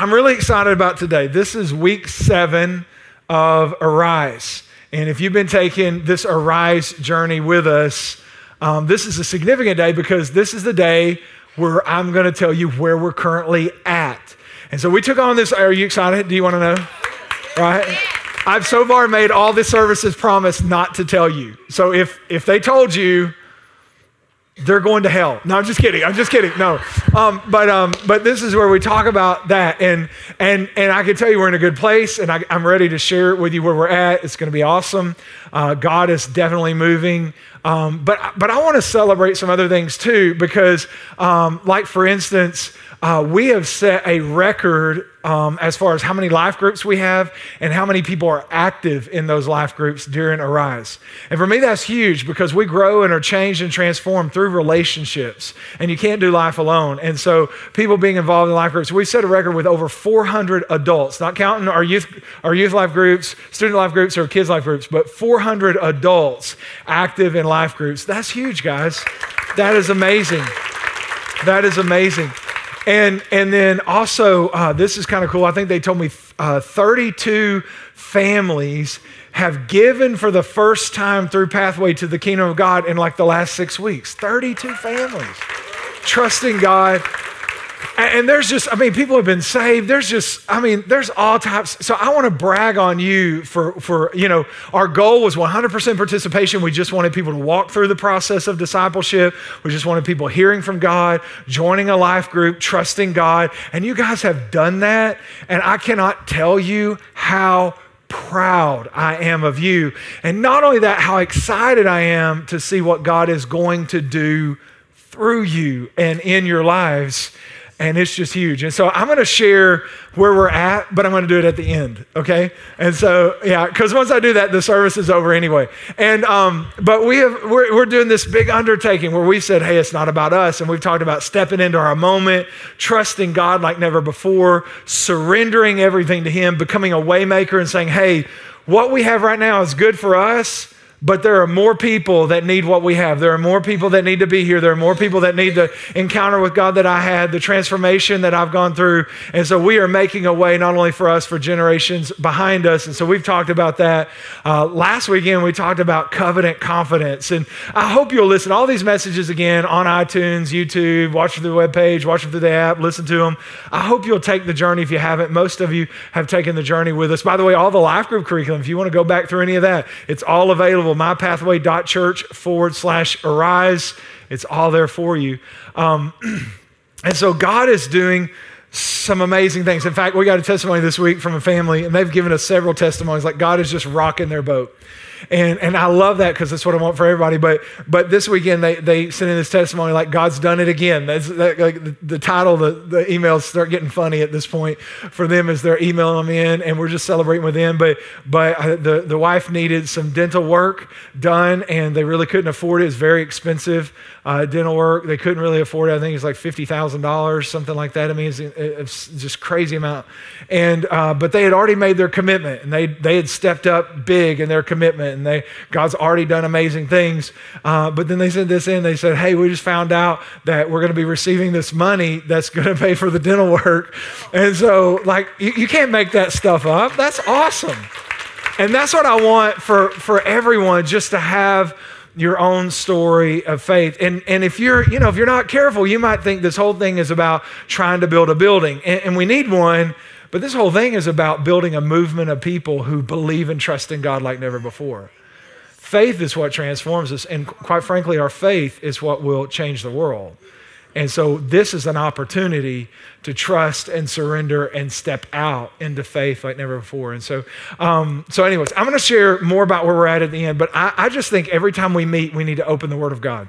I'm really excited about today. This is week seven of Arise. And if you've been taking this Arise journey with us, um, this is a significant day because this is the day where I'm going to tell you where we're currently at. And so we took on this. Are you excited? Do you want to know? Right? I've so far made all the services promise not to tell you. So if if they told you, they're going to hell. No, I'm just kidding. I'm just kidding. No, um, but um, but this is where we talk about that, and and and I can tell you we're in a good place, and I, am ready to share with you where we're at. It's going to be awesome. Uh, God is definitely moving, um, but but I want to celebrate some other things too, because um, like for instance. Uh, we have set a record um, as far as how many life groups we have and how many people are active in those life groups during Arise. And for me, that's huge because we grow and are changed and transformed through relationships. And you can't do life alone. And so, people being involved in life groups, we set a record with over 400 adults, not counting our youth, our youth life groups, student life groups, or kids life groups, but 400 adults active in life groups. That's huge, guys. That is amazing. That is amazing. And, and then also, uh, this is kind of cool. I think they told me uh, 32 families have given for the first time through Pathway to the Kingdom of God in like the last six weeks. 32 families trusting God and there's just, I mean, people have been saved. There's just, I mean, there's all types. So I want to brag on you for, for, you know, our goal was 100% participation. We just wanted people to walk through the process of discipleship. We just wanted people hearing from God, joining a life group, trusting God. And you guys have done that. And I cannot tell you how proud I am of you. And not only that, how excited I am to see what God is going to do through you and in your lives and it's just huge. And so I'm going to share where we're at, but I'm going to do it at the end, okay? And so yeah, because once I do that, the service is over anyway. And um, but we have we're, we're doing this big undertaking where we said, hey, it's not about us, and we've talked about stepping into our moment, trusting God like never before, surrendering everything to Him, becoming a waymaker, and saying, hey, what we have right now is good for us but there are more people that need what we have. There are more people that need to be here. There are more people that need the encounter with God that I had, the transformation that I've gone through. And so we are making a way not only for us, for generations behind us. And so we've talked about that. Uh, last weekend, we talked about covenant confidence. And I hope you'll listen. All these messages again on iTunes, YouTube, watch through the webpage, watch them through the app, listen to them. I hope you'll take the journey if you haven't. Most of you have taken the journey with us. By the way, all the life group curriculum, if you want to go back through any of that, it's all available available, mypathway.church forward slash arise. It's all there for you. Um, and so God is doing some amazing things. In fact, we got a testimony this week from a family, and they've given us several testimonies like God is just rocking their boat. And, and I love that because that's what I want for everybody. But, but this weekend, they, they sent in this testimony like God's done it again. That's that, like the, the, title, the, the emails start getting funny at this point for them as they're emailing them in, and we're just celebrating with them. But, but the, the wife needed some dental work done, and they really couldn't afford it. It's very expensive uh, dental work. They couldn't really afford it. I think it's like $50,000, something like that. I mean, it's, it's just crazy amount. And, uh, but they had already made their commitment and they, they had stepped up big in their commitment and they, God's already done amazing things. Uh, but then they sent this in. They said, Hey, we just found out that we're going to be receiving this money that's going to pay for the dental work. And so like, you, you can't make that stuff up. That's awesome. And that's what I want for, for everyone just to have your own story of faith. And, and if you're, you know, if you're not careful, you might think this whole thing is about trying to build a building. And, and we need one, but this whole thing is about building a movement of people who believe and trust in God like never before. Faith is what transforms us. And quite frankly, our faith is what will change the world. And so this is an opportunity to trust and surrender and step out into faith like never before. And so, um, so anyways, I'm going to share more about where we're at at the end. But I, I just think every time we meet, we need to open the Word of God.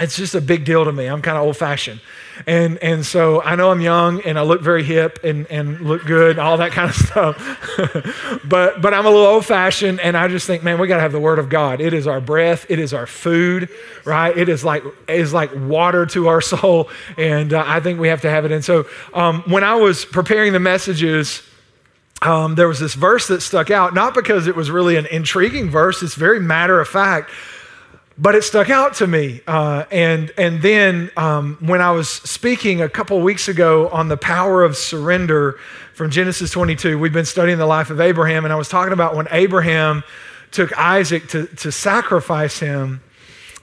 It's just a big deal to me. I'm kind of old fashioned. And, and so I know I'm young and I look very hip and, and look good, all that kind of stuff. but, but I'm a little old fashioned and I just think, man, we got to have the Word of God. It is our breath, it is our food, right? It is like, it is like water to our soul. And uh, I think we have to have it. And so um, when I was preparing the messages, um, there was this verse that stuck out, not because it was really an intriguing verse, it's very matter of fact but it stuck out to me. Uh, and, and then um, when I was speaking a couple weeks ago on the power of surrender from Genesis 22, we've been studying the life of Abraham, and I was talking about when Abraham took Isaac to, to sacrifice him.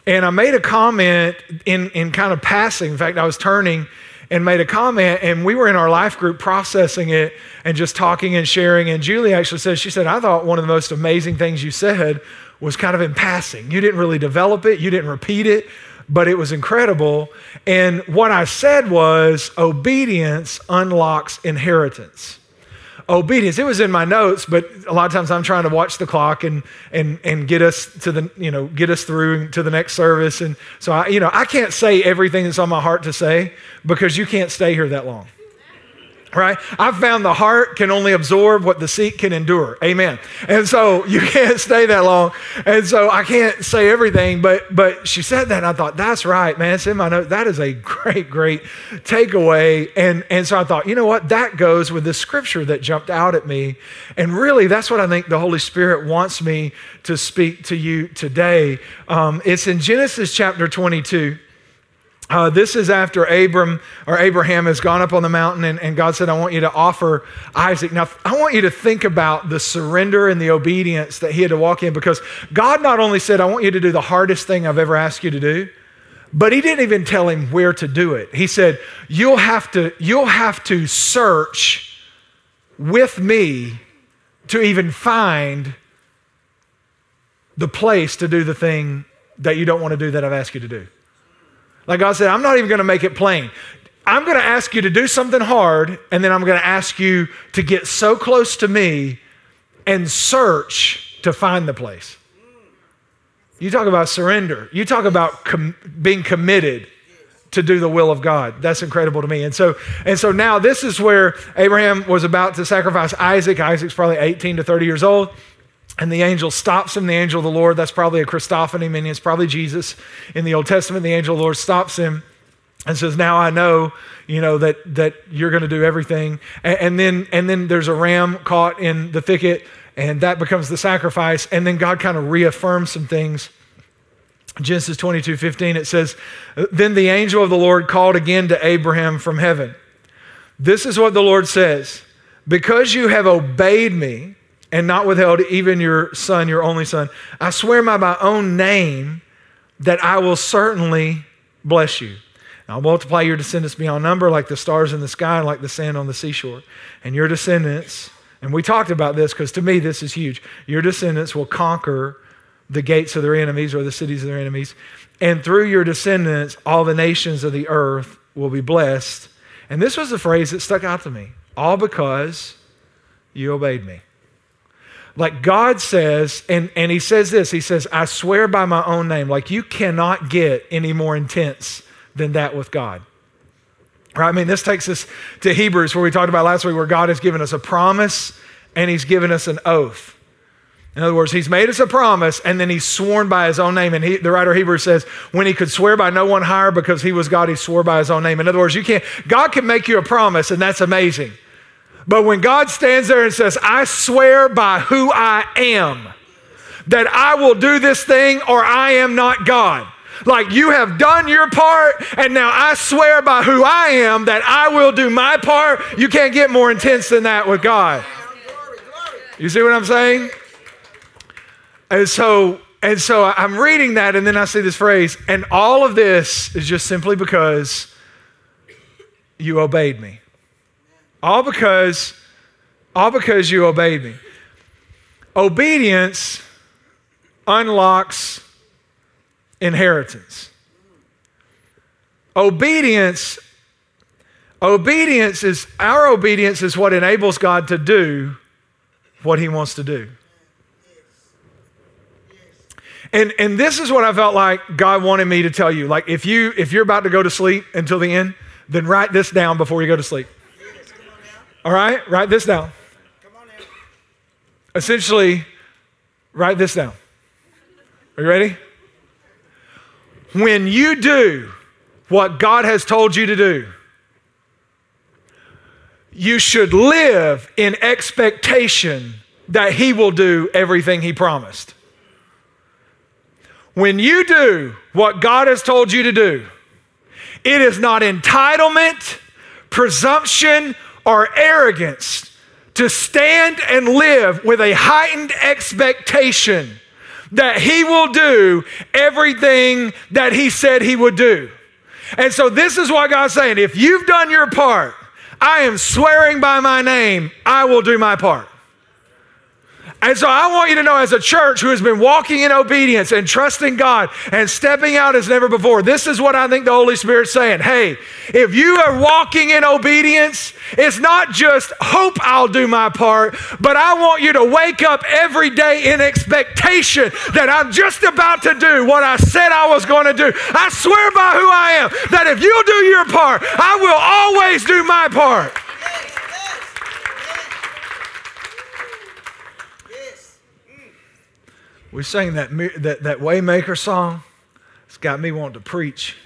And I made a comment in, in kind of passing. In fact, I was turning and made a comment, and we were in our life group processing it and just talking and sharing. And Julie actually said, She said, I thought one of the most amazing things you said was kind of in passing. You didn't really develop it, you didn't repeat it, but it was incredible. And what I said was obedience unlocks inheritance. Obedience. It was in my notes, but a lot of times I'm trying to watch the clock and and and get us to the you know get us through to the next service. And so I you know I can't say everything that's on my heart to say because you can't stay here that long right? I've found the heart can only absorb what the seat can endure. Amen. And so you can't stay that long. And so I can't say everything, but but she said that and I thought, that's right, man. It's in my note. That is a great, great takeaway. And and so I thought, you know what? That goes with the scripture that jumped out at me. And really, that's what I think the Holy Spirit wants me to speak to you today. Um, it's in Genesis chapter 22. Uh, this is after Abram or Abraham has gone up on the mountain and, and, God said, I want you to offer Isaac. Now, I want you to think about the surrender and the obedience that he had to walk in because God not only said, I want you to do the hardest thing I've ever asked you to do, but he didn't even tell him where to do it. He said, You'll have to, you'll have to search with me to even find the place to do the thing that you don't want to do that I've asked you to do. Like God said, I'm not even going to make it plain. I'm going to ask you to do something hard, and then I'm going to ask you to get so close to me and search to find the place. You talk about surrender. You talk about com- being committed to do the will of God. That's incredible to me. And so, and so now this is where Abraham was about to sacrifice Isaac. Isaac's probably 18 to 30 years old. And the angel stops him, the angel of the Lord. That's probably a Christophany, meaning it's probably Jesus. In the Old Testament, the angel of the Lord stops him and says, Now I know, you know, that, that you're going to do everything. And, and, then, and then there's a ram caught in the thicket, and that becomes the sacrifice. And then God kind of reaffirms some things. Genesis 22 15, it says, Then the angel of the Lord called again to Abraham from heaven. This is what the Lord says Because you have obeyed me, and not withheld even your son, your only son. I swear by my own name that I will certainly bless you. I'll multiply your descendants beyond number, like the stars in the sky and like the sand on the seashore. And your descendants, and we talked about this because to me this is huge, your descendants will conquer the gates of their enemies or the cities of their enemies. And through your descendants, all the nations of the earth will be blessed. And this was the phrase that stuck out to me all because you obeyed me. Like God says, and, and He says this He says, I swear by my own name. Like you cannot get any more intense than that with God. Right? I mean, this takes us to Hebrews, where we talked about last week, where God has given us a promise and He's given us an oath. In other words, he's made us a promise and then he's sworn by his own name. And he, the writer of Hebrews says, when he could swear by no one higher because he was God, he swore by his own name. In other words, you can't, God can make you a promise and that's amazing. But when God stands there and says, I swear by who I am that I will do this thing or I am not God. Like you have done your part, and now I swear by who I am that I will do my part. You can't get more intense than that with God. You see what I'm saying? And so, and so I'm reading that, and then I see this phrase, and all of this is just simply because you obeyed me. All because, all because you obeyed me. Obedience unlocks inheritance. Obedience, obedience is our obedience is what enables God to do what he wants to do. And, and this is what I felt like God wanted me to tell you. Like if you if you're about to go to sleep until the end, then write this down before you go to sleep. All right, write this down. Essentially, write this down. Are you ready? When you do what God has told you to do, you should live in expectation that He will do everything He promised. when you do what God has told you to do, it is not entitlement, presumption, or arrogance to stand and live with a heightened expectation that He will do everything that He said He would do. And so, this is what God's saying if you've done your part, I am swearing by my name, I will do my part. And so I want you to know, as a church who has been walking in obedience and trusting God and stepping out as never before, this is what I think the Holy Spirit's saying. Hey, if you are walking in obedience, it's not just hope I'll do my part, but I want you to wake up every day in expectation that I'm just about to do what I said I was going to do. I swear by who I am that if you'll do your part, I will always do my part. We sang that, that, that Waymaker song. It's got me wanting to preach.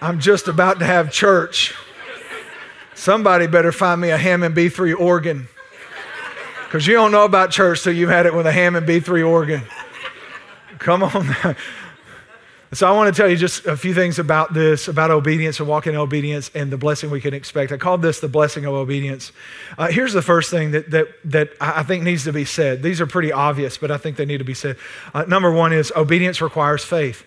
I'm just about to have church. Somebody better find me a Hammond B3 organ. Because you don't know about church till you've had it with a Hammond B3 organ. Come on. So I want to tell you just a few things about this, about obedience and walking in obedience and the blessing we can expect. I called this the blessing of obedience. Uh, here's the first thing that, that, that I think needs to be said. These are pretty obvious, but I think they need to be said. Uh, number one is obedience requires faith.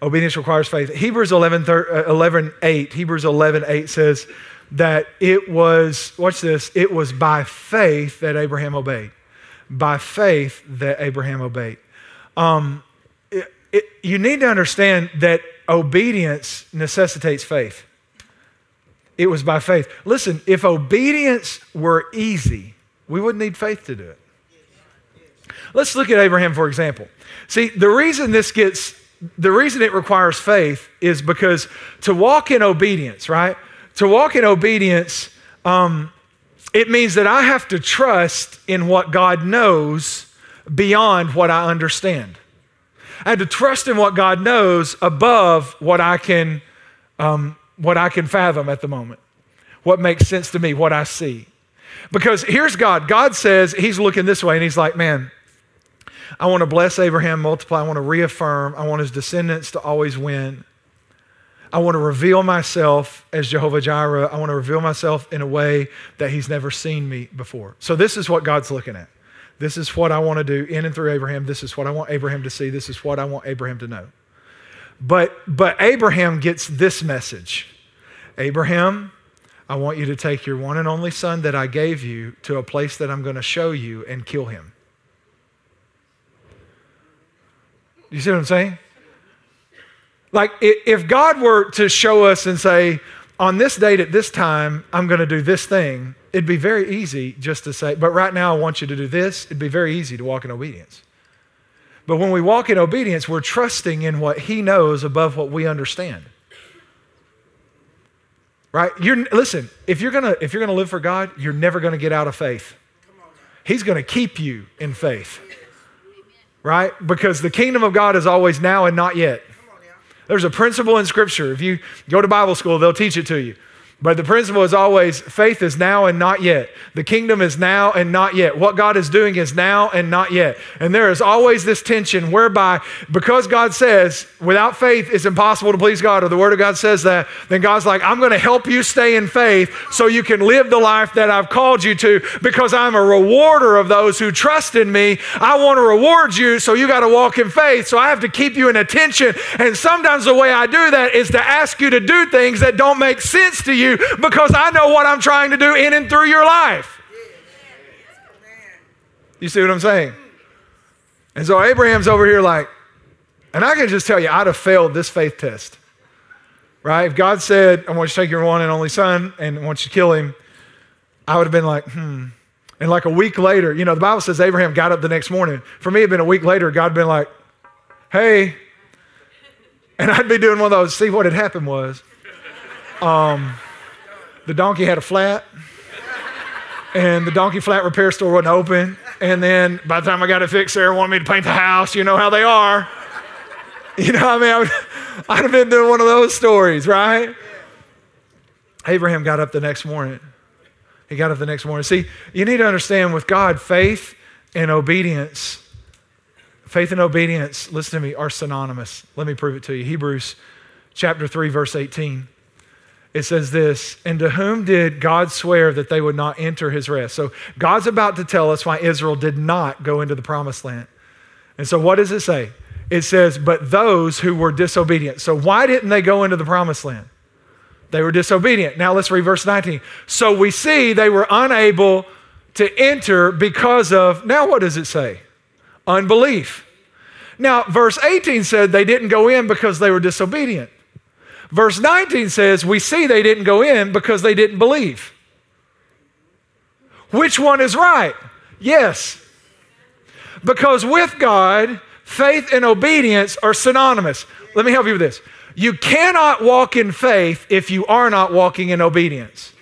Obedience requires faith. Hebrews 11, 11 8, Hebrews 11 8 says that it was, watch this, it was by faith that Abraham obeyed. By faith that Abraham obeyed. Um, it, you need to understand that obedience necessitates faith. It was by faith. Listen, if obedience were easy, we wouldn't need faith to do it. Let's look at Abraham, for example. See, the reason this gets, the reason it requires faith is because to walk in obedience, right? To walk in obedience, um, it means that I have to trust in what God knows beyond what I understand. I had to trust in what God knows above what I can, um, what I can fathom at the moment, what makes sense to me, what I see. Because here's God. God says He's looking this way, and He's like, man, I want to bless Abraham, multiply. I want to reaffirm. I want his descendants to always win. I want to reveal myself as Jehovah Jireh. I want to reveal myself in a way that he's never seen me before. So, this is what God's looking at. This is what I want to do in and through Abraham. This is what I want Abraham to see. This is what I want Abraham to know. But, but Abraham gets this message Abraham, I want you to take your one and only son that I gave you to a place that I'm going to show you and kill him. You see what I'm saying? Like, if God were to show us and say, on this date at this time, I'm going to do this thing, it'd be very easy just to say, but right now I want you to do this. It'd be very easy to walk in obedience. But when we walk in obedience, we're trusting in what He knows above what we understand. Right? You're, listen, if you're gonna if you're gonna live for God, you're never gonna get out of faith. He's gonna keep you in faith. Right? Because the kingdom of God is always now and not yet. There's a principle in Scripture. If you go to Bible school, they'll teach it to you. But the principle is always faith is now and not yet. The kingdom is now and not yet. What God is doing is now and not yet. And there is always this tension whereby, because God says, without faith it's impossible to please God, or the Word of God says that, then God's like, I'm going to help you stay in faith so you can live the life that I've called you to because I'm a rewarder of those who trust in me. I want to reward you, so you got to walk in faith. So I have to keep you in attention. And sometimes the way I do that is to ask you to do things that don't make sense to you because I know what I'm trying to do in and through your life. You see what I'm saying? And so Abraham's over here like, and I can just tell you, I'd have failed this faith test. Right? If God said, I want you to take your one and only son and I want you to kill him, I would have been like, hmm. And like a week later, you know, the Bible says Abraham got up the next morning. For me, it'd been a week later, God had been like, hey. And I'd be doing one of those, see what had happened was. Um, the donkey had a flat, and the donkey flat repair store wasn't open. And then by the time I got it fixed, Sarah wanted me to paint the house. You know how they are. You know, I mean, I would, I'd have been doing one of those stories, right? Abraham got up the next morning. He got up the next morning. See, you need to understand with God, faith and obedience, Faith and obedience, listen to me, are synonymous. Let me prove it to you. Hebrews chapter 3, verse 18. It says this, and to whom did God swear that they would not enter his rest? So God's about to tell us why Israel did not go into the promised land. And so what does it say? It says, but those who were disobedient. So why didn't they go into the promised land? They were disobedient. Now let's read verse 19. So we see they were unable to enter because of, now what does it say? Unbelief. Now, verse 18 said they didn't go in because they were disobedient. Verse 19 says we see they didn't go in because they didn't believe. Which one is right? Yes. Because with God, faith and obedience are synonymous. Let me help you with this. You cannot walk in faith if you are not walking in obedience.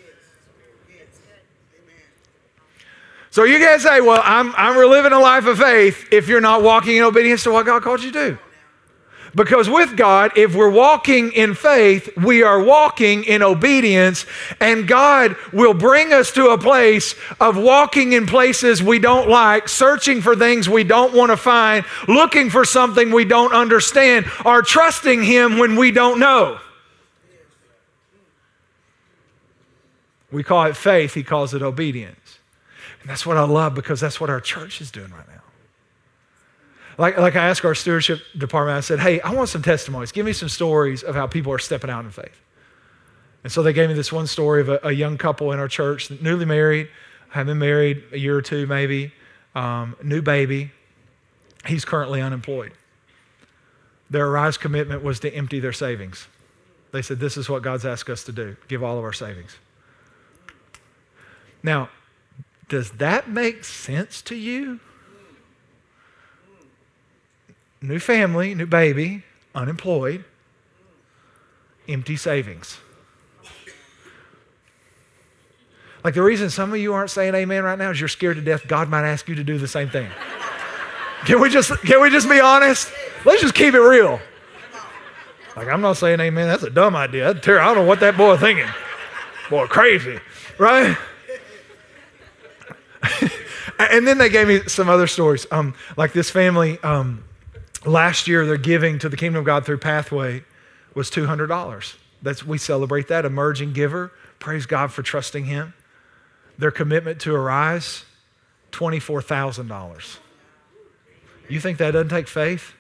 So you guys say, well, I'm, I'm reliving a life of faith if you're not walking in obedience to what God called you to do. Because with God, if we're walking in faith, we are walking in obedience, and God will bring us to a place of walking in places we don't like, searching for things we don't want to find, looking for something we don't understand, or trusting Him when we don't know. We call it faith, He calls it obedience. And that's what I love because that's what our church is doing right now. Like, like I asked our stewardship department, I said, hey, I want some testimonies. Give me some stories of how people are stepping out in faith. And so they gave me this one story of a, a young couple in our church, newly married, have been married a year or two maybe, um, new baby. He's currently unemployed. Their Arise commitment was to empty their savings. They said, This is what God's asked us to do give all of our savings. Now, does that make sense to you? New family, new baby, unemployed, empty savings. Like the reason some of you aren't saying amen right now is you're scared to death God might ask you to do the same thing. Can we just can we just be honest? Let's just keep it real. Like I'm not saying amen. That's a dumb idea. I don't know what that boy thinking. Boy, crazy, right? and then they gave me some other stories. Um, like this family, um, last year their giving to the kingdom of God through Pathway was $200. That's, we celebrate that. Emerging giver. Praise God for trusting Him. Their commitment to Arise, $24,000. You think that doesn't take faith?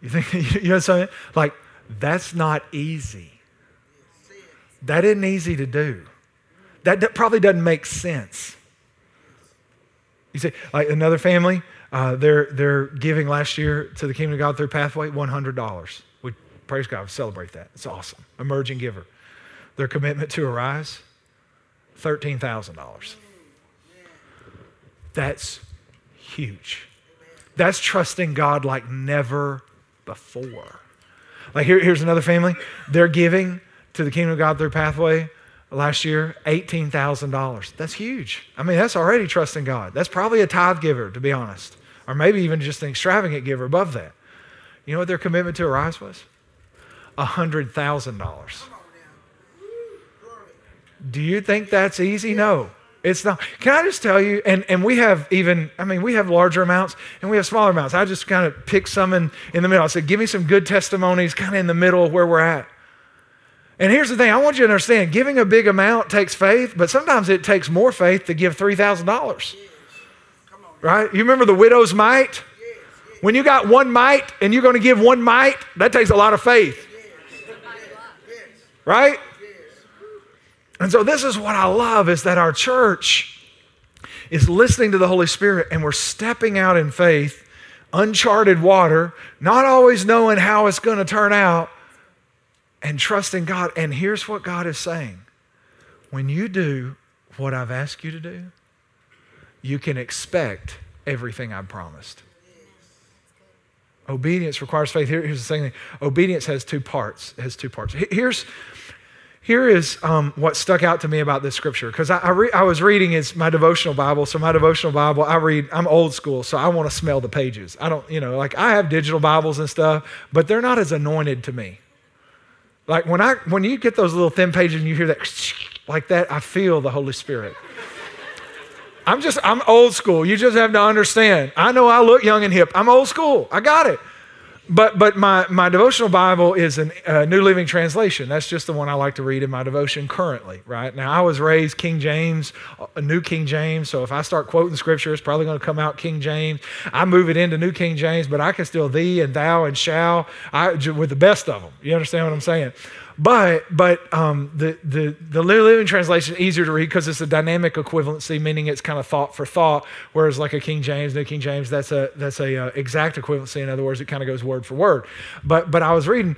You think, you know something? Like, that's not easy. That isn't easy to do. That probably doesn't make sense. You see, like another family, uh, they're, they're giving last year to the Kingdom of God through Pathway $100. We praise God, celebrate that. It's awesome. Emerging giver. Their commitment to Arise, $13,000. That's huge. That's trusting God like never before. Like here, here's another family. They're giving to the Kingdom of God through Pathway last year, $18,000. That's huge. I mean, that's already trusting God. That's probably a tithe giver, to be honest or maybe even just an extravagant giver above that. You know what their commitment to Arise was? $100,000. Do you think that's easy? No. It's not. Can I just tell you, and, and we have even, I mean, we have larger amounts and we have smaller amounts. I just kind of picked some in, in the middle. I said, give me some good testimonies kind of in the middle of where we're at. And here's the thing I want you to understand giving a big amount takes faith, but sometimes it takes more faith to give $3,000 right? You remember the widow's mite? When you got one mite and you're going to give one mite, that takes a lot of faith. Right? And so this is what I love is that our church is listening to the Holy Spirit and we're stepping out in faith, uncharted water, not always knowing how it's going to turn out, and trusting God. And here's what God is saying when you do what I've asked you to do, you can expect everything I've promised. Obedience requires faith. Here, here's the thing. Obedience has two parts. Has two parts. Here's, here is um, what stuck out to me about this scripture because I, I, re- I, was reading is my devotional bible so my devotional bible i read i'm old school so i want to smell the pages i don't you know like i have digital bibles and stuff but they're not as anointed to me like when i when you get those little thin pages and you hear that like that i feel the holy spirit I'm just, I'm old school. You just have to understand. I know I look young and hip. I'm old school. I got it. But, but my, my devotional Bible is a uh, New Living Translation. That's just the one I like to read in my devotion currently, right? Now, I was raised King James, a New King James, so if I start quoting scripture, it's probably going to come out King James. I move it into New King James, but I can still thee and thou and shall I, with the best of them. You understand what I'm saying? But but um, the the the Living Translation is easier to read because it's a dynamic equivalency, meaning it's kind of thought for thought. Whereas like a King James, New King James, that's a that's a uh, exact equivalency. In other words, it kind of goes word for word. But but I was reading,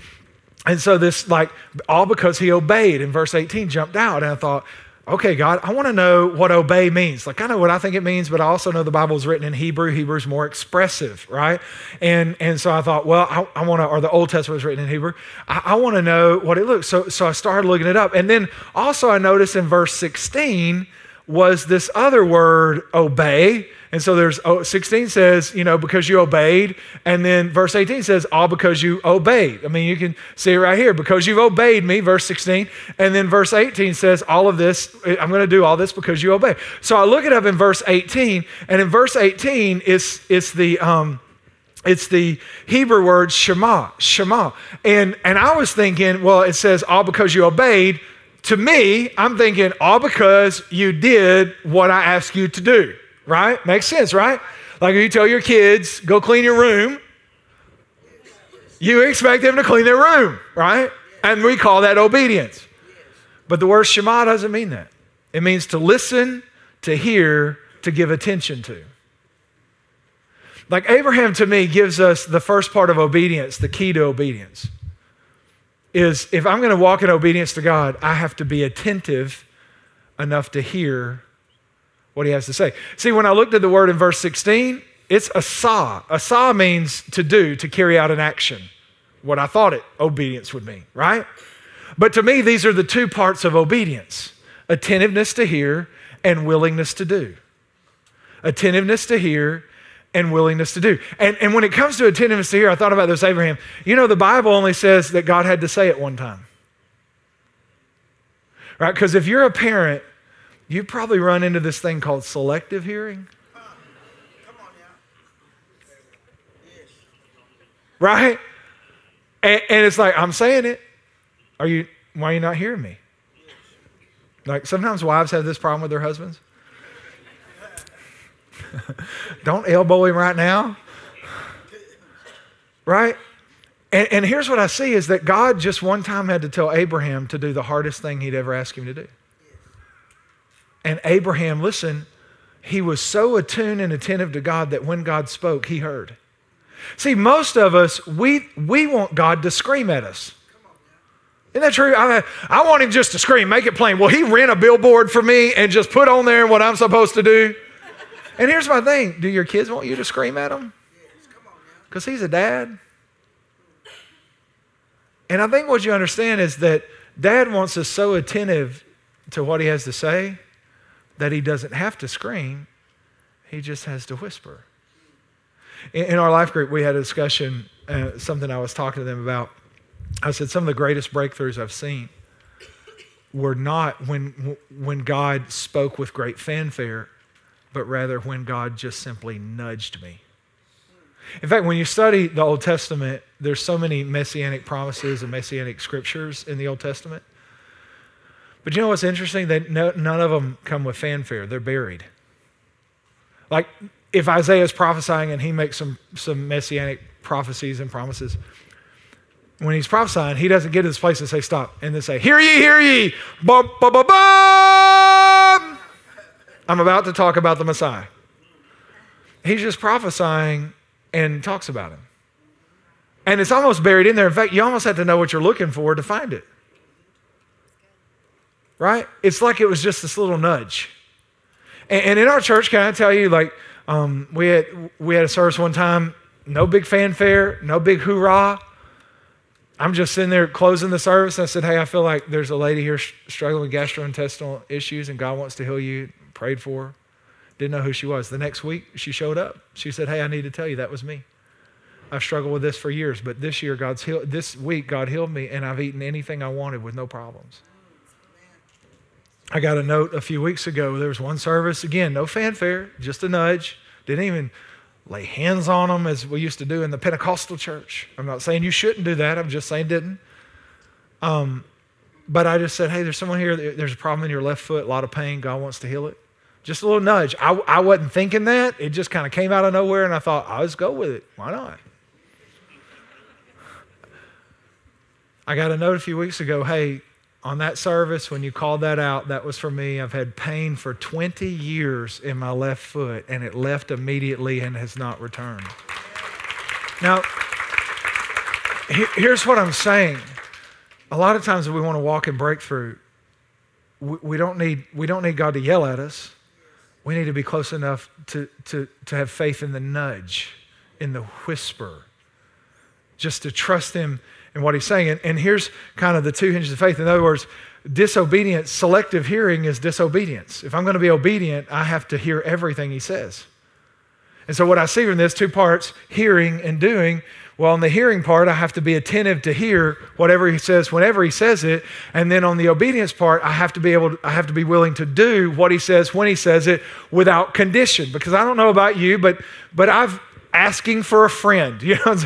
and so this like all because he obeyed in verse 18 jumped out, and I thought okay, God, I want to know what obey means. Like, I know what I think it means, but I also know the Bible is written in Hebrew. Hebrew's more expressive, right? And and so I thought, well, I, I want to, or the Old Testament was written in Hebrew. I, I want to know what it looks. So so I started looking it up, and then also I noticed in verse 16 was this other word, obey. And so there's oh, 16 says, you know, because you obeyed. And then verse 18 says, all because you obeyed. I mean, you can see it right here, because you've obeyed me, verse 16. And then verse 18 says, all of this, I'm going to do all this because you obey. So I look it up in verse 18. And in verse 18, it's, it's the, um, it's the Hebrew word Shema, Shema. And, and I was thinking, well, it says all because you obeyed. To me, I'm thinking all because you did what I asked you to do right? Makes sense, right? Like if you tell your kids, go clean your room, you expect them to clean their room, right? And we call that obedience. But the word Shema doesn't mean that. It means to listen, to hear, to give attention to. Like Abraham to me gives us the first part of obedience, the key to obedience. Is if I'm going to walk in obedience to God, I have to be attentive enough to hear what he has to say. See, when I looked at the word in verse 16, it's asa. Asa means to do, to carry out an action. What I thought it obedience would mean, right? But to me, these are the two parts of obedience attentiveness to hear and willingness to do. Attentiveness to hear and willingness to do. And, and when it comes to attentiveness to hear, I thought about this, Abraham. You know, the Bible only says that God had to say it one time. Right? Because if you're a parent you probably run into this thing called selective hearing. Right? And, and, it's like, I'm saying it. Are you, why are you not hearing me? Like sometimes wives have this problem with their husbands. Don't elbow him right now. Right? And, and here's what I see is that God just one time had to tell Abraham to do the hardest thing he'd ever asked him to do. And Abraham, listen, he was so attuned and attentive to God that when God spoke, he heard. See, most of us, we, we want God to scream at us. Isn't that true? I, I want him just to scream, make it plain. Will he rent a billboard for me and just put on there what I'm supposed to do? And here's my thing do your kids want you to scream at them? Because he's a dad. And I think what you understand is that dad wants us so attentive to what he has to say that he doesn't have to scream, he just has to whisper. In, our life group, we had a discussion, uh, something I was talking to them about. I said, some of the greatest breakthroughs I've seen were not when, when God spoke with great fanfare, but rather when God just simply nudged me. In fact, when you study the Old Testament, there's so many messianic promises and messianic scriptures in the Old Testament. But you know what's interesting? That no, none of them come with fanfare. They're buried. Like if Isaiah is prophesying and he makes some, some messianic prophecies and promises, when he's prophesying, he doesn't get to this place and say, stop, and then say, hear ye, hear ye, bum, bum, bum, bum. I'm about to talk about the Messiah. He's just prophesying and talks about him. And it's almost buried in there. In fact, you almost have to know what you're looking for to find it right? It's like it was just this little nudge. And, and in our church, can I tell you, like, um, we, had, we had a service one time, no big fanfare, no big hoorah. I'm just sitting there closing the service. And I said, Hey, I feel like there's a lady here struggling with gastrointestinal issues and God wants to heal you. Prayed for her. Didn't know who she was. The next week, she showed up. She said, Hey, I need to tell you that was me. I've struggled with this for years, but this year, God's healed, this week, God healed me, and I've eaten anything I wanted with no problems. I got a note a few weeks ago. There was one service, again, no fanfare, just a nudge. Didn't even lay hands on them as we used to do in the Pentecostal church. I'm not saying you shouldn't do that, I'm just saying didn't. Um, but I just said, hey, there's someone here, there's a problem in your left foot, a lot of pain, God wants to heal it. Just a little nudge. I, I wasn't thinking that. It just kind of came out of nowhere, and I thought, I'll just go with it. Why not? I got a note a few weeks ago hey, on that service, when you called that out, that was for me. I've had pain for 20 years in my left foot, and it left immediately and has not returned. Now, here's what I'm saying. A lot of times, we want to walk in breakthrough. We don't need, we don't need God to yell at us. We need to be close enough to, to, to have faith in the nudge, in the whisper, just to trust Him in what He's saying. And, and here's kind of the two hinges of faith. In other words, disobedience, selective hearing is disobedience. If I'm going to be obedient, I have to hear everything He says. And so, what I see from this two parts hearing and doing well, on the hearing part, I have to be attentive to hear whatever he says whenever he says it. And then on the obedience part, I have to be able to, I have to be willing to do what he says when he says it without condition. Because I don't know about you, but but I've asking for a friend, you know,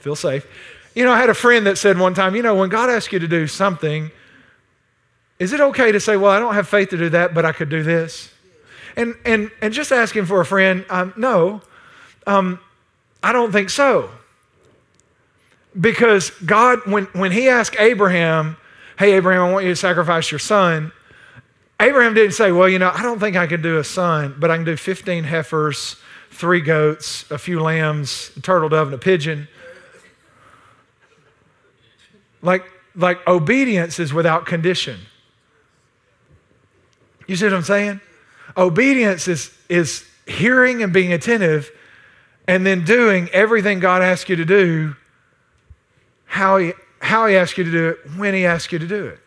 feel safe. You know, I had a friend that said one time, you know, when God asks you to do something, is it okay to say, well, I don't have faith to do that, but I could do this? And and and just asking for a friend, um, no, um, I don't think so. Because God, when, when He asked Abraham, Hey, Abraham, I want you to sacrifice your son, Abraham didn't say, Well, you know, I don't think I could do a son, but I can do 15 heifers, three goats, a few lambs, a turtle dove, and a pigeon. Like, like obedience is without condition. You see what I'm saying? Obedience is, is hearing and being attentive and then doing everything God asks you to do how he, how he asks you to do it, when he asks you to do it.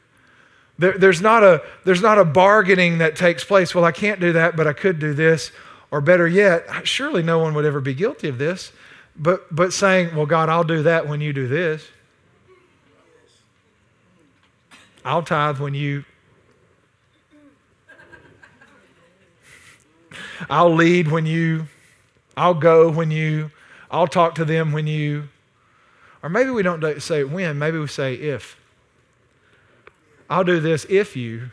There, there's, not a, there's not a bargaining that takes place. Well, I can't do that, but I could do this. Or better yet, surely no one would ever be guilty of this, but, but saying, well, God, I'll do that when you do this. I'll tithe when you. I'll lead when you. I'll go when you. I'll talk to them when you. Or maybe we don't say when, maybe we say if. I'll do this if you.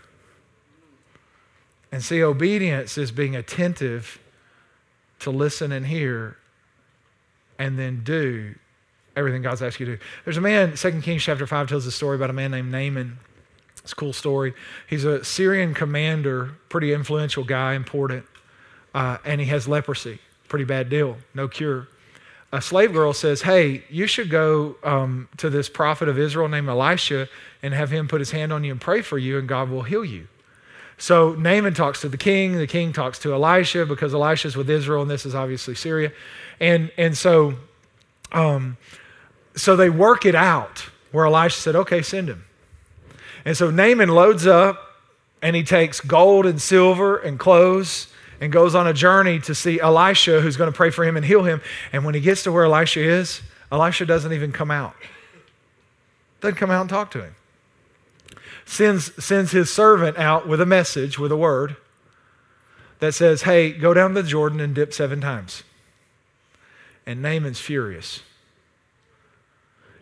And see, obedience is being attentive to listen and hear and then do everything God's asked you to do. There's a man, 2 Kings chapter 5 tells a story about a man named Naaman. It's a cool story. He's a Syrian commander, pretty influential guy, important, uh, and he has leprosy. Pretty bad deal, no cure a slave girl says, Hey, you should go um, to this prophet of Israel named Elisha and have him put his hand on you and pray for you, and God will heal you. So Naaman talks to the king. The king talks to Elisha because Elisha's with Israel, and this is obviously Syria. And, and so, um, so they work it out where Elisha said, Okay, send him. And so Naaman loads up and he takes gold and silver and clothes and goes on a journey to see Elisha, who's going to pray for him and heal him. And when he gets to where Elisha is, Elisha doesn't even come out. Doesn't come out and talk to him. Sends, sends his servant out with a message, with a word that says, Hey, go down the Jordan and dip seven times. And Naaman's furious.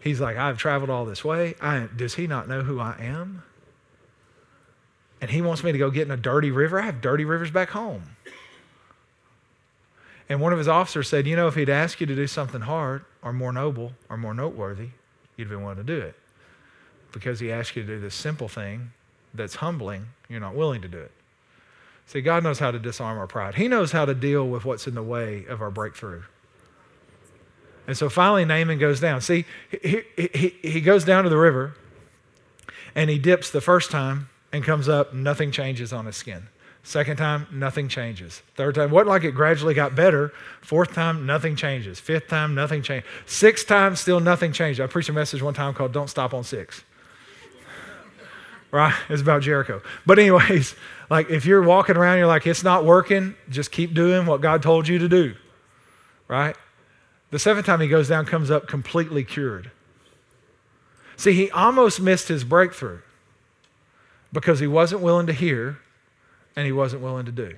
He's like, I've traveled all this way. I, does he not know who I am? And he wants me to go get in a dirty river. I have dirty rivers back home. And one of his officers said, You know, if he'd asked you to do something hard or more noble or more noteworthy, you'd be willing to do it. Because he asked you to do this simple thing that's humbling, you're not willing to do it. See, God knows how to disarm our pride, He knows how to deal with what's in the way of our breakthrough. And so finally, Naaman goes down. See, he, he, he goes down to the river and he dips the first time and comes up, nothing changes on his skin. Second time, nothing changes. Third time, wasn't like it gradually got better. Fourth time, nothing changes. Fifth time, nothing changed. Sixth time, still nothing changed. I preached a message one time called Don't Stop on Six. Right? It's about Jericho. But, anyways, like if you're walking around, you're like, it's not working, just keep doing what God told you to do. Right? The seventh time he goes down, comes up completely cured. See, he almost missed his breakthrough because he wasn't willing to hear and he wasn't willing to do. And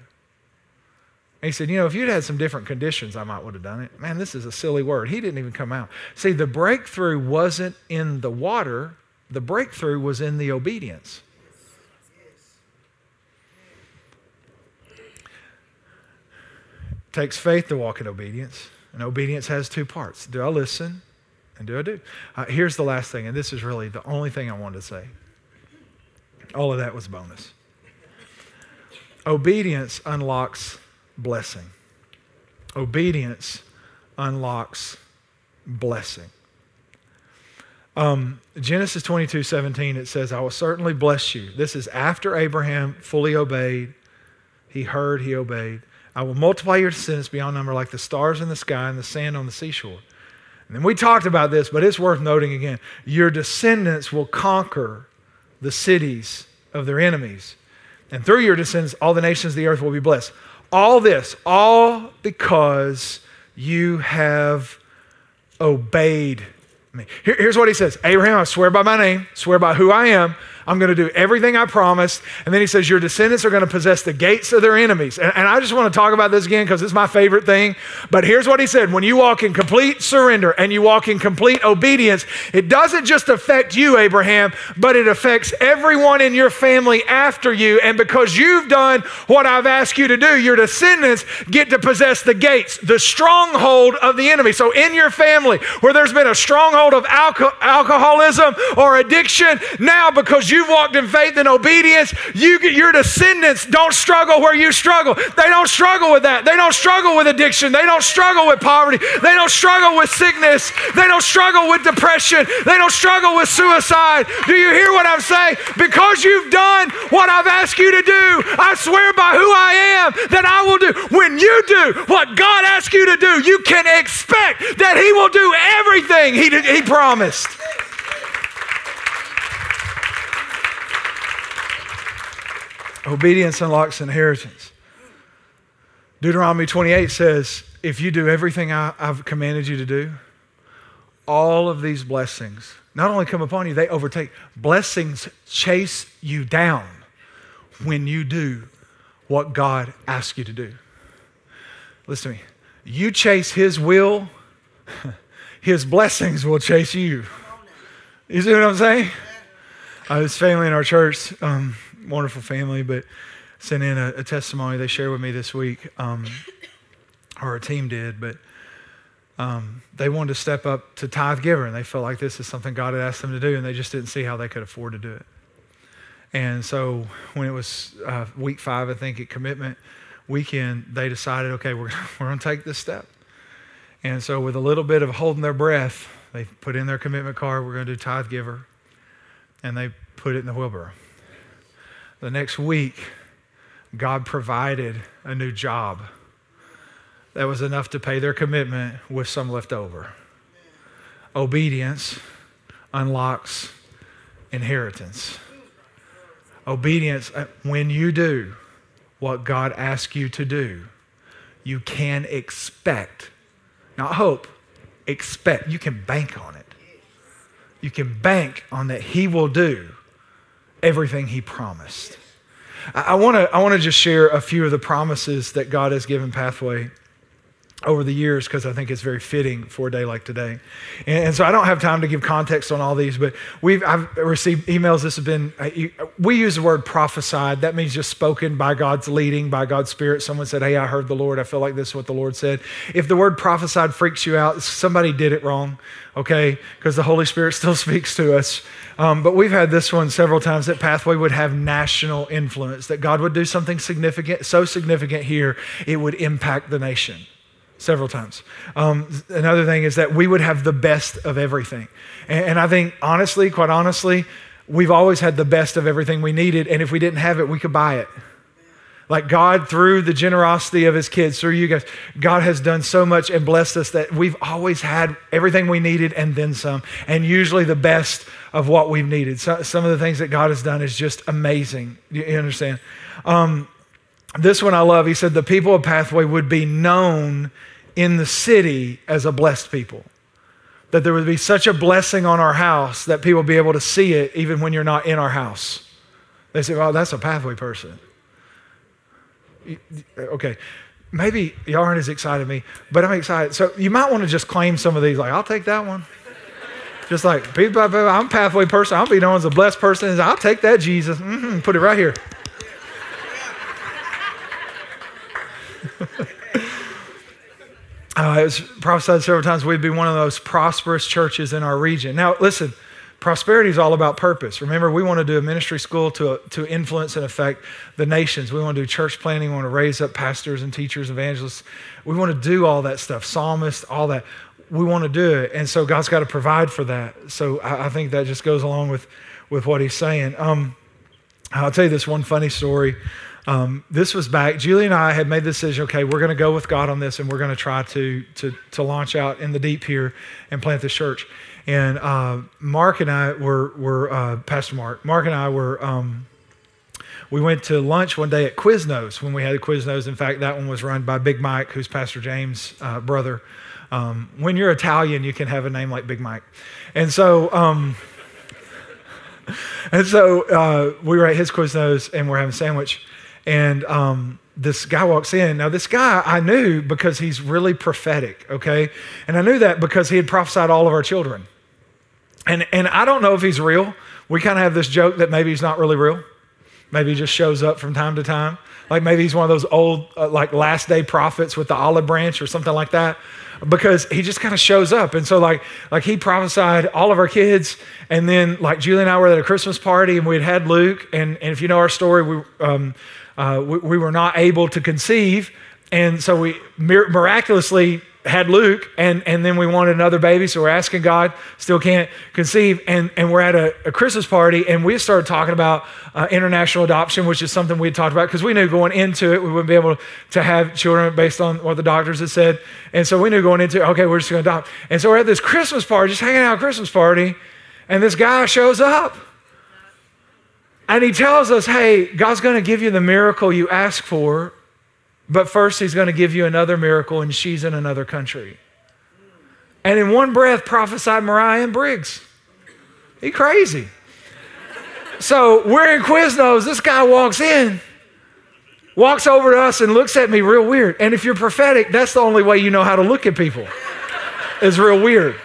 he said, You know, if you'd had some different conditions, I might would have done it. Man, this is a silly word. He didn't even come out. See, the breakthrough wasn't in the water, the breakthrough was in the obedience. Takes faith to walk in obedience, and obedience has two parts. Do I listen? And do I do? Uh, here's the last thing, and this is really the only thing I wanted to say. All of that was bonus. Obedience unlocks blessing. Obedience unlocks blessing. Um, Genesis 22 17, it says, I will certainly bless you. This is after Abraham fully obeyed. He heard, he obeyed. I will multiply your descendants beyond number like the stars in the sky and the sand on the seashore. And we talked about this, but it's worth noting again. Your descendants will conquer the cities of their enemies. And through your descendants, all the nations of the earth will be blessed. All this, all because you have obeyed me. Here, here's what he says Abraham, I swear by my name, swear by who I am, I'm going to do everything I promised. And then he says, Your descendants are going to possess the gates of their enemies. And, and I just want to talk about this again because it's my favorite thing. But here's what he said When you walk in complete surrender and you walk in complete obedience, it doesn't just affect you, Abraham, but it affects everyone in your family after you. And because you've done what I've asked you to do, your descendants get to possess the gates, the stronghold of the enemy. So in your family, where there's been a stronghold of alco- alcoholism or addiction, now because you you've walked in faith and obedience, you, your descendants don't struggle where you struggle. They don't struggle with that. They don't struggle with addiction. They don't struggle with poverty. They don't struggle with sickness. They don't struggle with depression. They don't struggle with suicide. Do you hear what I'm saying? Because you've done what I've asked you to do, I swear by who I am that I will do. When you do what God asks you to do, you can expect that He will do everything He, he promised. Obedience unlocks inheritance. Deuteronomy 28 says, If you do everything I, have commanded you to do, all of these blessings not only come upon you, they overtake. Blessings chase you down when you do what God asks you to do. Listen to me. You chase His will, His blessings will chase you. You see what I'm saying? Uh, this family in our church, um, wonderful family, but sent in a, a testimony they shared with me this week, um, or our team did, but um, they wanted to step up to tithe giver, and they felt like this is something God had asked them to do, and they just didn't see how they could afford to do it. And so when it was uh, week five, I think, at commitment weekend, they decided, okay, we're, we're going to take this step. And so with a little bit of holding their breath, they put in their commitment card, we're going to do tithe giver, and they put it in the wheelbarrow. The next week, God provided a new job that was enough to pay their commitment with some left over. Obedience unlocks inheritance. Obedience, uh, when you do what God asks you to do, you can expect, not hope, expect. You can bank on it. You can bank on that He will do everything he promised. I want to I want to just share a few of the promises that God has given Pathway over the years because I think it's very fitting for a day like today. And, and, so I don't have time to give context on all these, but we've I've received emails. This has been uh, we use the word prophesied. That means just spoken by God's leading, by God's Spirit. Someone said, "Hey, I heard the Lord. I feel like this is what the Lord said." If the word prophesied freaks you out, somebody did it wrong. Okay, because the Holy Spirit still speaks to us. Um, but we've had this one several times that Pathway would have national influence, that God would do something significant, so significant here, it would impact the nation several times. Um, another thing is that we would have the best of everything. And, and, I think, honestly, quite honestly, we've always had the best of everything we needed. And if we didn't have it, we could buy it. Like God, through the generosity of his kids, through you guys, God has done so much and blessed us that we've always had everything we needed and then some, and usually the best of what we've needed. So, some of the things that God has done is just amazing. You, you understand? Um, this one I love. He said, The people of Pathway would be known in the city as a blessed people. That there would be such a blessing on our house that people be able to see it even when you're not in our house. They say, "Oh, that's a pathway person." Okay, maybe y'all aren't as excited as me, but I'm excited. So you might want to just claim some of these. Like, I'll take that one. Just like, I'm a pathway person. I'll be known as a blessed person. I'll take that, Jesus. Mm-hmm, put it right here. uh, it was prophesied several times we'd be one of those prosperous churches in our region. Now, listen, prosperity is all about purpose. Remember, we want to do a ministry school to, to influence and affect the nations. We want to do church planting. We want to raise up pastors and teachers, evangelists. We want to do all that stuff, psalmists, all that we want to do it. And so God's got to provide for that. So I, I think that just goes along with, with what he's saying. Um, I'll tell you this one funny story. Um, this was back, Julie and I had made the decision, okay, we're going to go with God on this and we're going to try to, to, launch out in the deep here and plant this church. And uh, Mark and I were, were uh, Pastor Mark, Mark and I were, um, we went to lunch one day at Quiznos when we had the Quiznos. In fact, that one was run by Big Mike, who's Pastor James' uh, brother. Um, when you're Italian, you can have a name like Big Mike. And so, um, and so uh, we were at his Quiznos and we're having a sandwich. And um, this guy walks in. Now, this guy I knew because he's really prophetic, okay? And I knew that because he had prophesied all of our children. And, and I don't know if he's real. We kind of have this joke that maybe he's not really real. Maybe he just shows up from time to time. Like maybe he's one of those old, uh, like last day prophets with the olive branch or something like that because he just kind of shows up. And so like like he prophesied all of our kids, and then like Julie and I were at a Christmas party, and we'd had Luke, and, and if you know our story, we, um, uh, we, we were not able to conceive, and so we miraculously had Luke, and, and then we wanted another baby, so we're asking God, still can't conceive. And, and we're at a, a Christmas party, and we started talking about uh, international adoption, which is something we had talked about because we knew going into it we wouldn't be able to have children based on what the doctors had said. And so we knew going into it, okay, we're just going to adopt. And so we're at this Christmas party, just hanging out Christmas party, and this guy shows up. And he tells us, hey, God's going to give you the miracle you ask for, but first, he's going to give you another miracle, and she's in another country. And in one breath, prophesied Mariah and Briggs. He crazy. So we're in Quiznos. This guy walks in, walks over to us, and looks at me real weird. And if you're prophetic, that's the only way you know how to look at people. It's real weird.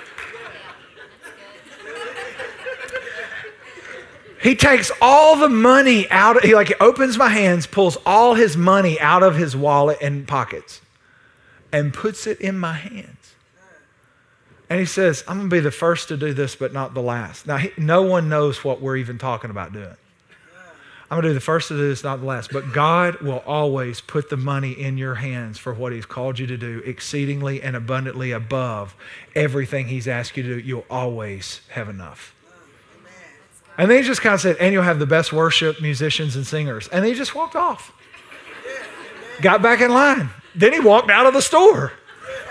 He takes all the money out. He like opens my hands, pulls all his money out of his wallet and pockets, and puts it in my hands. And he says, "I'm to be the first to do this, but not the last." Now, he, no one knows what we're even talking about doing. I'm going to do the first to do this, not the last. But God will always put the money in your hands for what He's called you to do, exceedingly and abundantly above everything He's asked you to do. You'll always have enough. And then he just kind of said, and you'll have the best worship musicians and singers. And he just walked off. Got back in line. Then he walked out of the store.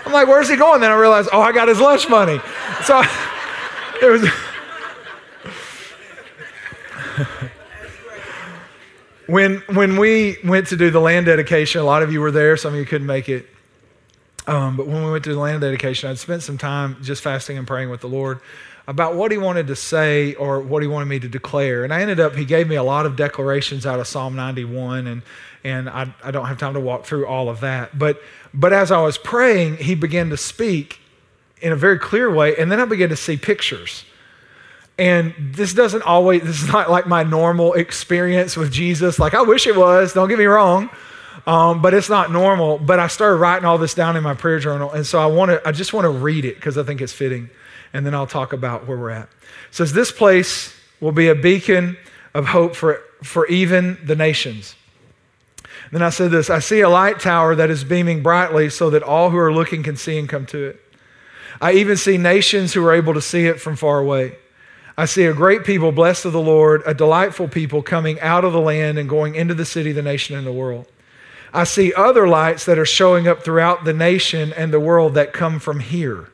I'm like, where's he going? Then I realized, oh, I got his lunch money. So it was. when, when we went to do the land dedication, a lot of you were there, some of you couldn't make it. Um, but when we went to the land dedication, I'd spent some time just fasting and praying with the Lord about what he wanted to say or what he wanted me to declare. And I ended up, he gave me a lot of declarations out of Psalm 91, and, and I, I don't have time to walk through all of that. But, but as I was praying, he began to speak in a very clear way, and then I began to see pictures. And this doesn't always, this is not like my normal experience with Jesus. Like, I wish it was, don't get me wrong. Um, but it's not normal. But I started writing all this down in my prayer journal, and so I want to. I just want to read it because I think it's fitting and then I'll talk about where we're at. It says, This place will be a beacon of hope for, for even the nations. Then I said this I see a light tower that is beaming brightly so that all who are looking can see and come to it. I even see nations who are able to see it from far away. I see a great people blessed of the Lord, a delightful people coming out of the land and going into the city, the nation, and the world. I see other lights that are showing up throughout the nation and the world that come from here.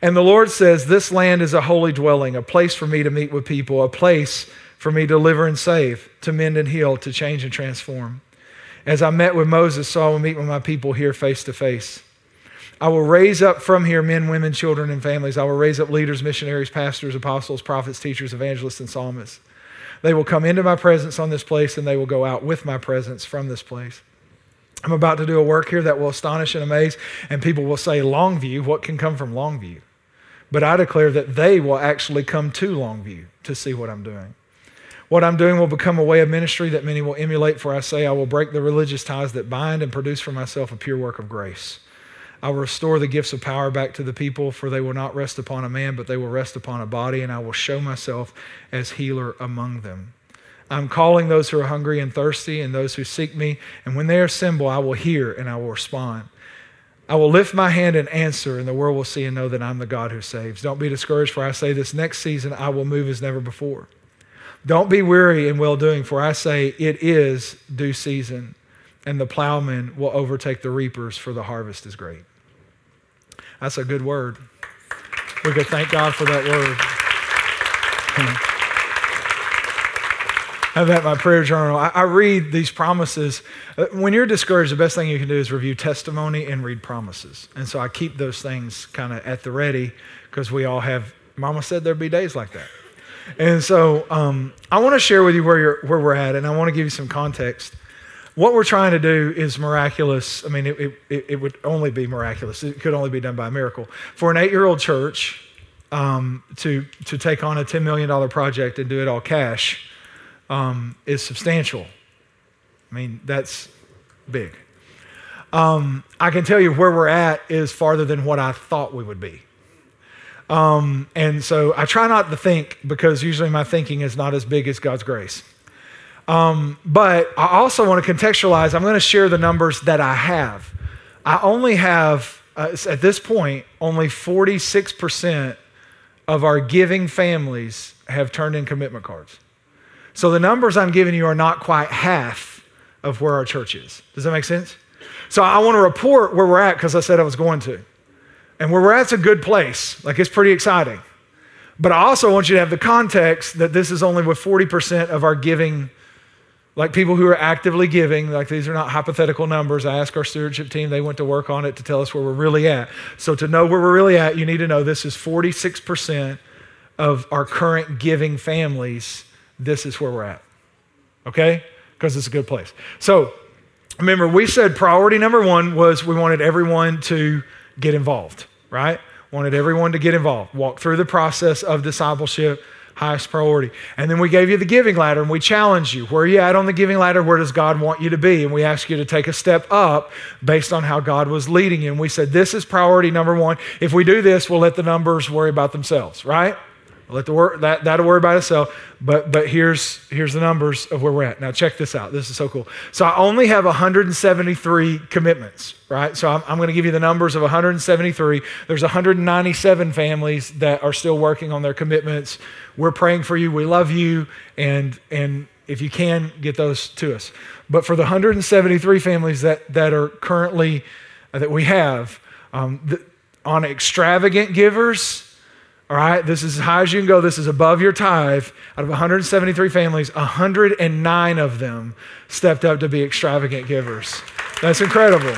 And the Lord says, This land is a holy dwelling, a place for me to meet with people, a place for me to deliver and save, to mend and heal, to change and transform. As I met with Moses, so I will meet with my people here face to face. I will raise up from here men, women, children, and families. I will raise up leaders, missionaries, pastors, apostles, prophets, teachers, evangelists, and psalmists. They will come into my presence on this place and they will go out with my presence from this place. I'm about to do a work here that will astonish and amaze, and people will say, Longview, what can come from Longview? But I declare that they will actually come to Longview to see what I'm doing. What I'm doing will become a way of ministry that many will emulate, for I say, I will break the religious ties that bind and produce for myself a pure work of grace. I will restore the gifts of power back to the people, for they will not rest upon a man, but they will rest upon a body, and I will show myself as healer among them. I'm calling those who are hungry and thirsty and those who seek me. And when they assemble, I will hear and I will respond. I will lift my hand and answer, and the world will see and know that I'm the God who saves. Don't be discouraged, for I say this next season I will move as never before. Don't be weary in well doing, for I say it is due season, and the plowman will overtake the reapers, for the harvest is great. That's a good word. We could thank God for that word. That in my prayer journal. I, I, read these promises. Uh, when you're discouraged, the best thing you can do is review testimony and read promises. And so I keep those things kind of at the ready because we all have, Mama said there'd be days like that. And so um, I want to share with you where, you're, where we're at, and I want to give you some context. What we're trying to do is miraculous. I mean, it, it, it would only be miraculous. It could only be done by a miracle. For an eight year old church um, to, to take on a $10 million project and do it all cash um, is substantial. I mean, that's big. Um, I can tell you where we're at is farther than what I thought we would be. Um, and so I try not to think because usually my thinking is not as big as God's grace. Um, but I also want to contextualize, I'm going to share the numbers that I have. I only have, uh, at this point, only 46% of our giving families have turned in commitment cards. So the numbers I'm giving you are not quite half of where our church is. Does that make sense? So I want to report where we're at because I said I was going to. And where we're at's a good place. Like it's pretty exciting. But I also want you to have the context that this is only with 40% of our giving, like people who are actively giving. Like these are not hypothetical numbers. I asked our stewardship team, they went to work on it to tell us where we're really at. So to know where we're really at, you need to know this is 46% of our current giving families this is where we're at. Okay? Because it's a good place. So, remember, we said priority number one was we wanted everyone to get involved, right? Wanted everyone to get involved, walk through the process of discipleship, highest priority. And then we gave you the giving ladder and we challenged you. Where are you at on the giving ladder? Where does God want you to be? And we asked you to take a step up based on how God was leading you. And we said, this is priority number one. If we do this, we'll let the numbers worry about themselves, right? Let the that that'll worry about itself. But but here's here's the numbers of where we're at. Now check this out. This is so cool. So I only have 173 commitments, right? So I'm, I'm going to give you the numbers of 173. There's 197 families that are still working on their commitments. We're praying for you. We love you, and and if you can get those to us. But for the 173 families that that are currently uh, that we have um, the, on extravagant givers all right, this is as high as you can go. This is above your tithe. Out of 173 families, 109 of them stepped up to be extravagant givers. That's incredible.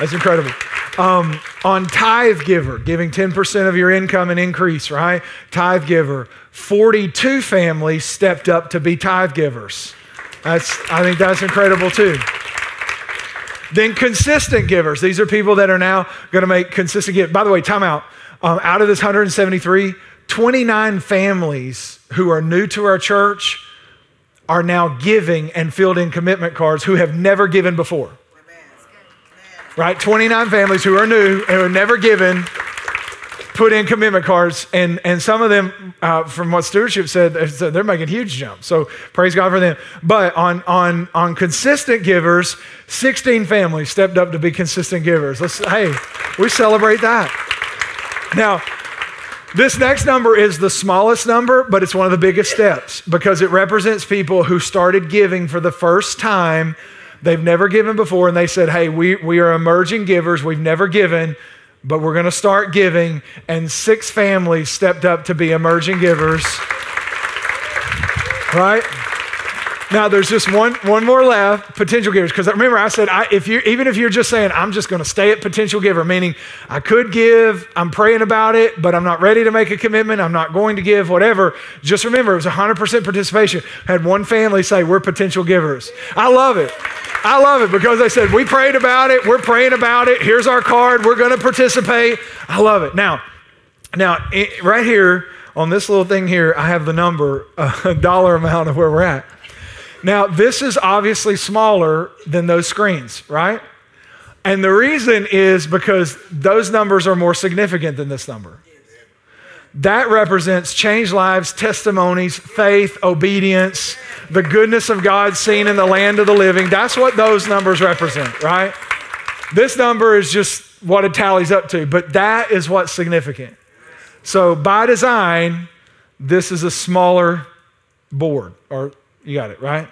That's incredible. Um, on tithe giver, giving 10% of your income and increase, right? Tithe giver, 42 families stepped up to be tithe givers. That's, I think that's incredible too. Then consistent givers. These are people that are now going to make consistent gifts. By the way, time out. Um, out of this 173, 29 families who are new to our church are now giving and filled in commitment cards who have never given before. Right? 29 families who are new and have never given put in commitment cards, and, and some of them, uh, from what stewardship said, they're making huge jumps. So praise God for them. But on, on, on consistent givers, 16 families stepped up to be consistent givers. Let's, hey, we celebrate that. Now, this next number is the smallest number, but it's one of the biggest steps because it represents people who started giving for the first time. They've never given before, and they said, Hey, we, we are emerging givers. We've never given, but we're going to start giving. And six families stepped up to be emerging givers. Right? Now there's just one one more left, potential givers. Because remember, I said I, if you even if you're just saying I'm just going to stay at potential giver, meaning I could give, I'm praying about it, but I'm not ready to make a commitment. I'm not going to give, whatever. Just remember, it was 100% participation. had one family say we're potential givers. I love it. I love it because they said we prayed about it. We're praying about it. Here's our card. We're going to participate. I love it. Now, now right here on this little thing here, I have the number, a dollar amount of where we're at. Now, this is obviously smaller than those screens, right? And the reason is because those numbers are more significant than this number. That represents changed lives, testimonies, faith, obedience, the goodness of God seen in the land of the living. That's what those numbers represent, right? This number is just what it tallies up to, but that is what's significant. So, by design, this is a smaller board or you got it, right?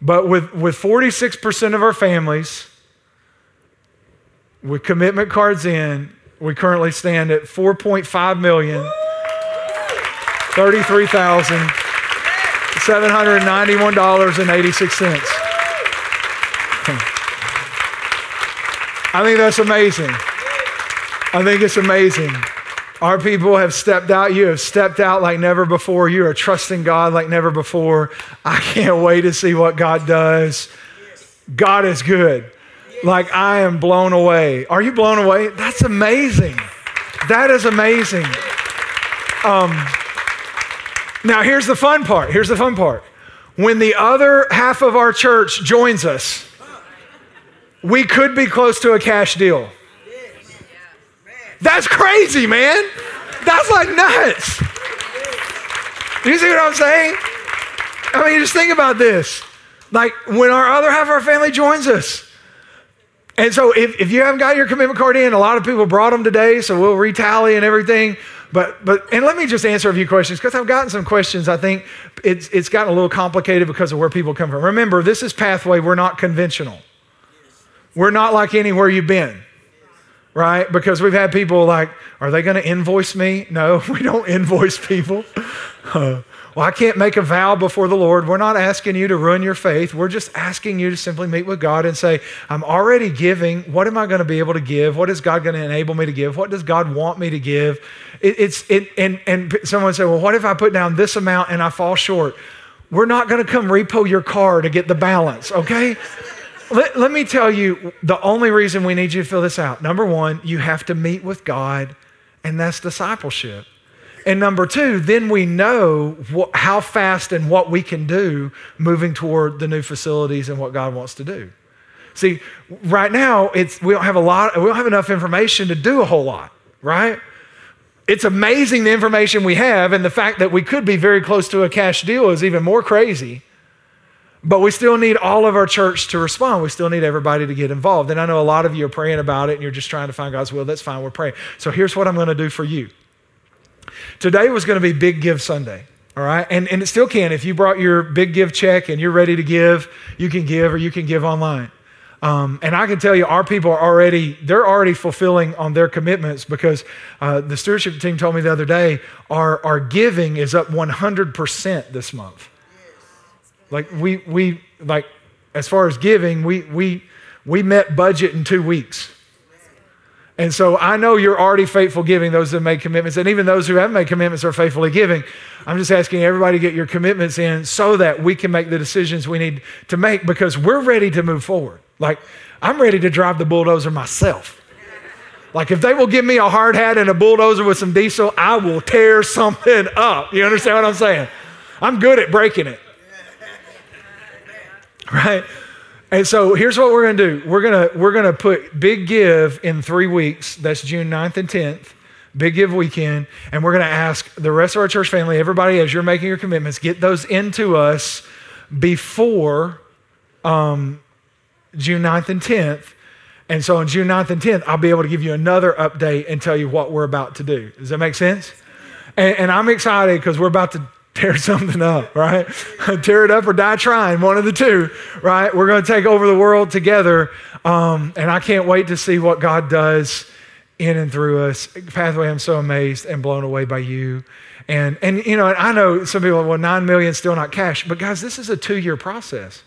But with, with 46% of our families with commitment cards in, we currently stand at 4.5 million, 33,791.86. I think that's amazing. I think it's amazing. Our people have stepped out. You have stepped out like never before. You are trusting God like never before. I can't wait to see what God does. God is good. Like I am blown away. Are you blown away? That's amazing. That is amazing. Um, now, here's the fun part. Here's the fun part. When the other half of our church joins us, we could be close to a cash deal. That's crazy, man. That's like nuts. You see what I'm saying? I mean, just think about this. Like when our other half of our family joins us. And so if, if you haven't got your commitment card in, a lot of people brought them today, so we'll retally and everything. But, but and let me just answer a few questions because I've gotten some questions. I think it's, it's gotten a little complicated because of where people come from. Remember, this is Pathway. We're not conventional. We're not like anywhere you've been right? Because we've had people like, are they going to invoice me? No, we don't invoice people. Well, I can't make a vow before the Lord. We're not asking you to ruin your faith. We're just asking you to simply meet with God and say, I'm already giving. What am I going to be able to give? What is God going to enable me to give? What does God want me to give? It, it's it, and and someone said, well, what if I put down this amount and I fall short? We're not going to come repo your car to get the balance, okay? Let, let me tell you the only reason we need you to fill this out. Number one, you have to meet with God, and that's discipleship. And number two, then we know what, how fast and what we can do moving toward the new facilities and what God wants to do. See, right now it's we don't have a lot, we don't have enough information to do a whole lot, right? It's amazing the information we have, and the fact that we could be very close to a cash deal is even more crazy. But we still need all of our church to respond. We still need everybody to get involved. And I know a lot of you are praying about it and you're just trying to find God's will. That's fine. We're praying. So here's what I'm going to do for you. Today was going to be Big Give Sunday. All right. And, and it still can. If you brought your big give check and you're ready to give, you can give or you can give online. Um, and I can tell you, our people are already, they're already fulfilling on their commitments because uh, the stewardship team told me the other day, our, our giving is up 100% this month. Like we we like as far as giving, we we we met budget in two weeks. And so I know you're already faithful giving, those that made commitments, and even those who haven't made commitments are faithfully giving. I'm just asking everybody to get your commitments in so that we can make the decisions we need to make because we're ready to move forward. Like, I'm ready to drive the bulldozer myself. Like, if they will give me a hard hat and a bulldozer with some diesel, I will tear something up. You understand what I'm saying? I'm good at breaking it right? And so here's what we're going to do. We're going to we're going to put Big Give in 3 weeks. That's June 9th and 10th. Big Give weekend, and we're going to ask the rest of our church family, everybody, as you're making your commitments, get those into us before um, June 9th and 10th. And so on June 9th and 10th, I'll be able to give you another update and tell you what we're about to do. Does that make sense? And, and I'm excited because we're about to tear something up, right? tear it up or die trying, one of the two, right? We're going to take over the world together. Um, and I can't wait to see what God does in and through us. Pathway, I'm so amazed and blown away by you. And, and you know, I know some people, well, nine million still not cash, but guys, this is a two year process.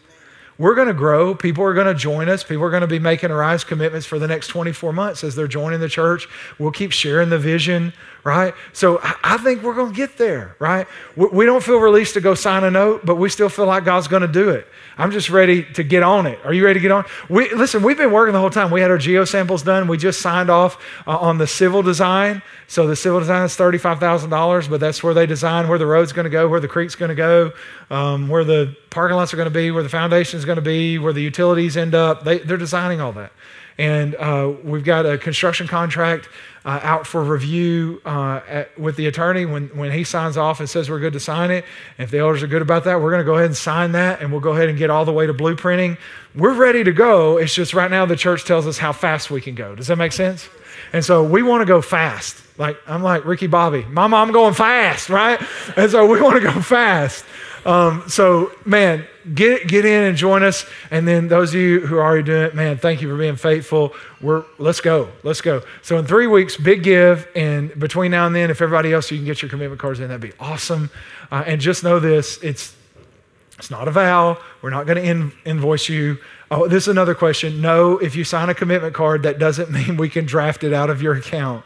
We're going to grow. People are going to join us. People are going to be making Arise commitments for the next 24 months as they're joining the church. We'll keep sharing the vision, right? So I think we're going to get there, right? We don't feel released to go sign a note, but we still feel like God's going to do it. I'm just ready to get on it. Are you ready to get on? We, listen, we've been working the whole time. We had our geo samples done. We just signed off uh, on the civil design. So the civil design is $35,000, but that's where they design where the road's going to go, where the creek's going to go, um, where the parking lots are going to be, where the foundation is going to be, where the utilities end up. They, they're designing all that. And uh, we've got a construction contract uh, out for review uh, at, with the attorney when, when he signs off and says we're good to sign it. If the elders are good about that, we're going to go ahead and sign that and we'll go ahead and get all the way to blueprinting. We're ready to go. It's just right now the church tells us how fast we can go. Does that make sense? And so we want to go fast. Like, I'm like Ricky Bobby, Mama, I'm going fast, right? And so we want to go fast. Um, so, man, get, get in and join us. And then those of you who are already doing it, man, thank you for being faithful. We're, let's go. Let's go. So, in three weeks, big give. And between now and then, if everybody else, you can get your commitment cards in, that'd be awesome. Uh, and just know this it's, it's not a vow. We're not going to invoice you. Oh, this is another question. No, if you sign a commitment card, that doesn't mean we can draft it out of your account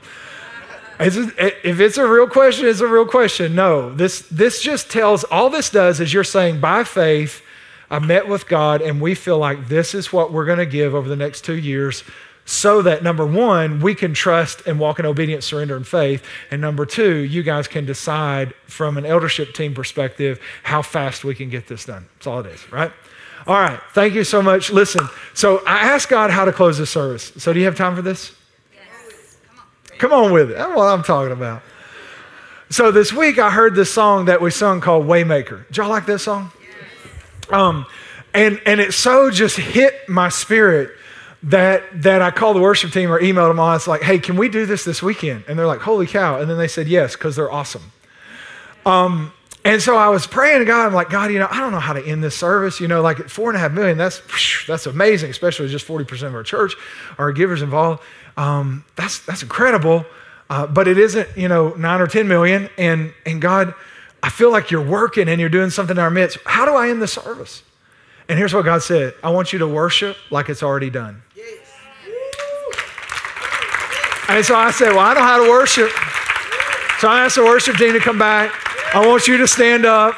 if it's a real question, it's a real question. No, this, this just tells, all this does is you're saying, by faith, I met with God and we feel like this is what we're going to give over the next two years so that number one, we can trust and walk in obedience, surrender, and faith. And number two, you guys can decide from an eldership team perspective how fast we can get this done. That's all it is, right? All right. Thank you so much. Listen, so I asked God how to close this service. So do you have time for this? Come on with it. That's what I'm talking about. So this week I heard this song that we sung called Waymaker. Did y'all like this song? Um, and, and it so just hit my spirit that, that I called the worship team or emailed them on. It's like, hey, can we do this this weekend? And they're like, holy cow. And then they said yes, because they're awesome. Um, and so I was praying to God. I'm like, God, you know, I don't know how to end this service. You know, like four and a half million, that's, that's amazing, especially just 40% of our church, our givers involved um, that's, that's incredible. Uh, but it isn't, you know, nine or 10 million. And, and God, I feel like you're working and you're doing something in our midst. How do I end the service? And here's what God said I want you to worship like it's already done. Yes. And so I said, Well, I know how to worship. So I asked the worship team to come back. I want you to stand up.